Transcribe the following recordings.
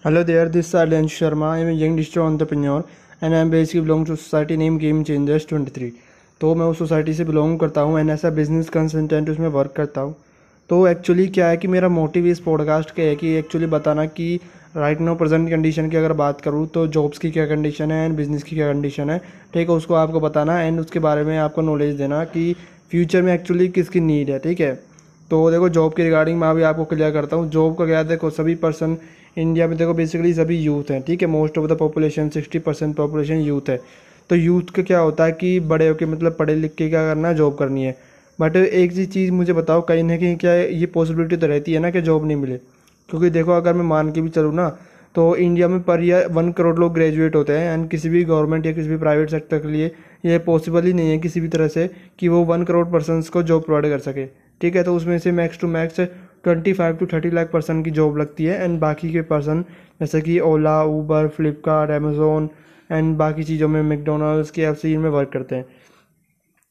Hello there, this is Arlen Sharma. I am a young digital entrepreneur and I am basically belong to society named Game Changers 23. तो मैं उस society से belong करता हूँ and ऐसा business consultant उसमें work करता हूँ। तो एक्चुअली क्या है कि मेरा मोटिव इस पॉडकास्ट का है कि एक्चुअली बताना कि राइट नो प्रेजेंट कंडीशन की अगर बात करूँ तो जॉब्स की क्या कंडीशन है एंड बिज़नेस की क्या कंडीशन है। ठीक है उसको आपको बताना एंड उसके बारे में आपको नॉलेज देना कि फ्यूचर में एक्चुअली किसकी नीड है। ठीक है? तो देखो जॉब के रिगार्डिंग मैं अभी आपको क्लियर करता हूँ। जॉब का क्या देखो सभी पर्सन इंडिया में देखो बेसिकली सभी यूथ हैं, ठीक है? Most of the population sixty percent population youth है। तो यूथ का क्या होता है कि बड़े होकर मतलब पढ़े लिख के क्या करना है? जॉब करनी है। बट एक चीज़ चीज़ मुझे बताओ, कहीं ना कहीं क्या ये पॉसिबिलिटी तो रहती है ना कि जॉब नहीं मिले? क्योंकि देखो, अगर मैं मान के भी चलूँ ना तो इंडिया में पर ईयर वन करोड़ लोग ग्रेजुएट होते हैं एंड किसी भी गवर्नमेंट या किसी भी प्राइवेट सेक्टर के लिए ये पॉसिबल ही नहीं है किसी भी तरह से कि वो वन करोड़ पर्सन को जॉब प्रोवाइड कर सके। ठीक है? तो उसमें से max to max twenty five to thirty lakh person की जॉब लगती है एंड बाकी के पर्सन जैसे कि Ola Uber Flipkart Amazon and बाकी चीज़ों में मैकडोनल्ड्स के एफ़ में वर्क करते हैं।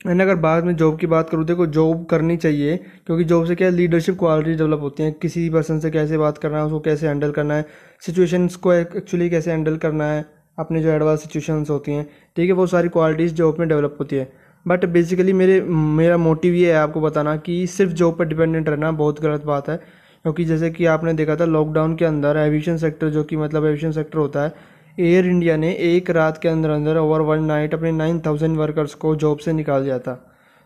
एंड अगर बाद में जॉब की बात करूँ, देखो जॉब करनी चाहिए, क्योंकि जॉब से क्या लीडरशिप क्वालिटी डेवलप होती हैं। किसी पर्सन से कैसे बात करना है, उसको कैसे हैंडल करना है सिचुएशंस को एक्चुअली कैसे हैंडल करना है, अपने जो एडवांस सिचुएशंस होती हैं। ठीक है, वो सारी क्वालिटीज़ जॉब में डेवलप होती है। बट बेसिकली मेरे, मेरा मोटिव ये है आपको बताना कि सिर्फ़ जॉब पर डिपेंडेंट रहना बहुत गलत बात है। क्योंकि जैसे कि आपने देखा था लॉकडाउन के अंदर एविएशन सेक्टर जो कि मतलब एविएशन सेक्टर होता है एयर इंडिया ने एक रात के अंदर अंदर ओवर वन नाइट अपने नाइन थाउज़ेंड वर्कर्स को जॉब से निकाल दिया था।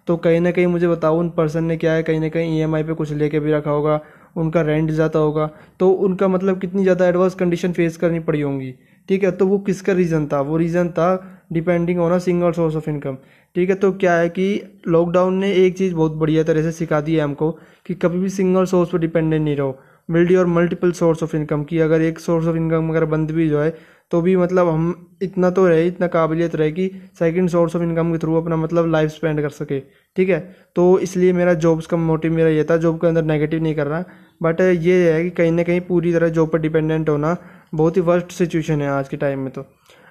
तो कहीं ना कहीं मुझे बताओ उन पर्सन ने क्या है? कहीं ना कहीं ई एम आई पे कुछ लेके भी रखा होगा, उनका रेंट ज़्यादा होगा। तो उनका मतलब कितनी ज़्यादा एडवांस कंडीशन फेस करनी पड़ी होंगी। ठीक है तो वो किसका रीज़न था? वो रीज़न था depending on a single source of income ठीक है तो क्या है कि लॉकडाउन ने एक चीज़ बहुत बढ़िया तरह से सिखा दी है हमको कि कभी भी सिंगल सोर्स पर डिपेंडेंट नहीं रहो। मिल्टी और मल्टीपल सोर्स ऑफ़ इनकम की अगर एक सोर्स ऑफ़ इनकम अगर बंद भी जाए तो भी मतलब हम इतना तो रहे, इतना काबिलियत रहे कि सेकंड सोर्स ऑफ़ इनकम के थ्रू अपना मतलब लाइफ स्पेंड कर सके, ठीक है? तो इसलिए मेरा जॉब्स का मोटिव मेरा ये था जॉब के अंदर नेगेटिव नहीं कर रहा बट ये है कि कहीं ना कहीं पूरी तरह जॉब पर डिपेंडेंट होना बहुत ही वर्स्ट सिचुएशन है आज के टाइम में तो।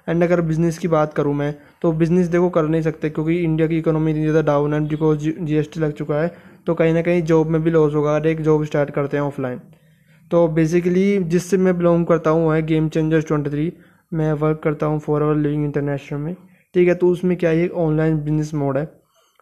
एंड अगर बिज़नेस की बात करूँ मैं तो बिज़नेस देखो कर नहीं सकते क्योंकि इंडिया की इकोनॉमी इतनी ज़्यादा डाउन है बिकॉज़ जी एस लग चुका है तो कहीं ना कहीं जॉब में भी लॉस होगा, हर एक जॉब स्टार्ट करते हैं ऑफलाइन तो बेसिकली जिससे मैं बिलोंग करता हूँ है गेम चेंजर्स ट्वेंटी थ्री मैं वर्क करता हूँ फॉर आवर लिविंग इंटरनेशनल में। ठीक है तो उसमें क्या है ऑनलाइन बिज़नेस मोड है।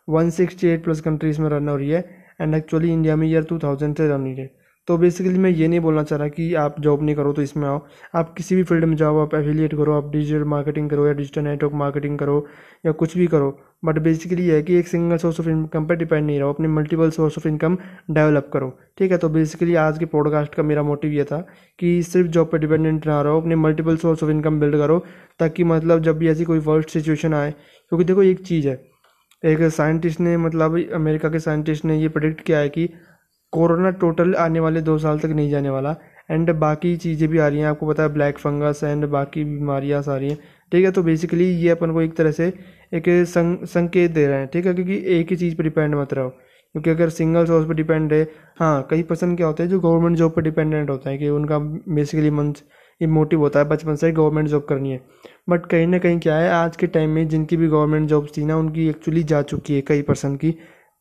One sixty eight plus countries में रन हो रही है। एंड एक्चुअली इंडिया में ईयर टू थाउज़ेंड से रन हो रही है। तो बेसिकली मैं ये नहीं बोलना चाह रहा कि आप जॉब नहीं करो तो इसमें आओ। आप किसी भी फ़ील्ड में जाओ, आप एफिलिएट करो, आप डिजिटल मार्केटिंग करो या डिजिटल नेटवर्क मार्केटिंग करो या कुछ भी करो। बट बेसिकली है कि एक सिंगल सोर्स ऑफ़ इनकम पर डिपेंड नहीं रहो, अपने multiple source of income develop करो। ठीक है तो बेसिकली आज के पॉडकास्ट का मेरा मोटिव ये था कि सिर्फ़ जॉब पर डिपेंडेंट ना रहो, अपने multiple source of income build करो, ताकि मतलब जब भी ऐसी कोई वर्स्ट सिचुएशन आए, क्योंकि देखो एक चीज़ है। एक साइंटिस्ट ने मतलब अमेरिका के साइंटिस्ट ने ये प्रोडिक्ट किया है कि कोरोना टोटल आने वाले दो साल तक नहीं जाने वाला। एंड बाकी चीज़ें भी आ रही हैं आपको पता है ब्लैक फंगस एंड बाकी बीमारियाँ आ रही हैं। ठीक है तो बेसिकली ये अपन को एक तरह से एक संग, संकेत दे रहे हैं ठीक है क्योंकि एक ही चीज़ पर डिपेंड मत रहो। क्योंकि अगर सिंगल सोर्स पर डिपेंड है हाँ कई पर्सन क्या होते हैं जो गवर्नमेंट जॉब पर डिपेंडेंट होता है कि उनका बेसिकली मंथ ये मोटिव होता है बचपन से गवर्नमेंट जॉब करनी है। बट कहीं ना कहीं क्या है आज के टाइम में जिनकी भी गवर्नमेंट जॉब्स थी ना उनकी एक्चुअली जा चुकी है कई पर्सन की।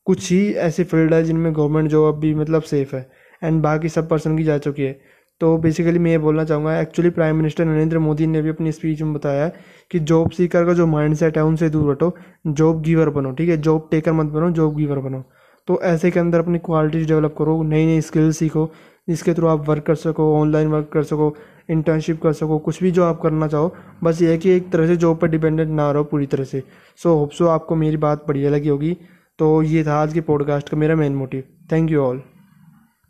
कुछ ही ऐसे फ़ील्ड है जिनमें गवर्नमेंट जॉब भी मतलब सेफ़ है एंड बाकी सब पर्सन की जा चुकी है। तो बेसिकली मैं ये बोलना चाहूँगा actually prime minister Narendra Modi ने भी अपनी स्पीच में बताया कि जॉब सीकर का जो माइंड सेट है उनसे दूर हटो जॉब गिवर बनो, ठीक है? जॉब टेकर मत बनो जॉब गिवर बनो। तो ऐसे के अंदर अपनी क्वालिटीज़ डेवलप करो नई नई स्किल्स सीखो, जिसके थ्रू आप वर्क कर सको ऑनलाइन वर्क कर सको इंटर्नशिप कर सको, कुछ भी जो आप करना चाहो, बस ये है कि एक तरह से जॉब पर डिपेंडेंट ना रहो पूरी तरह से। सो होप सो आपको मेरी बात बढ़िया लगी होगी। तो ये था आज के पॉडकास्ट का मेरा main motive thank you all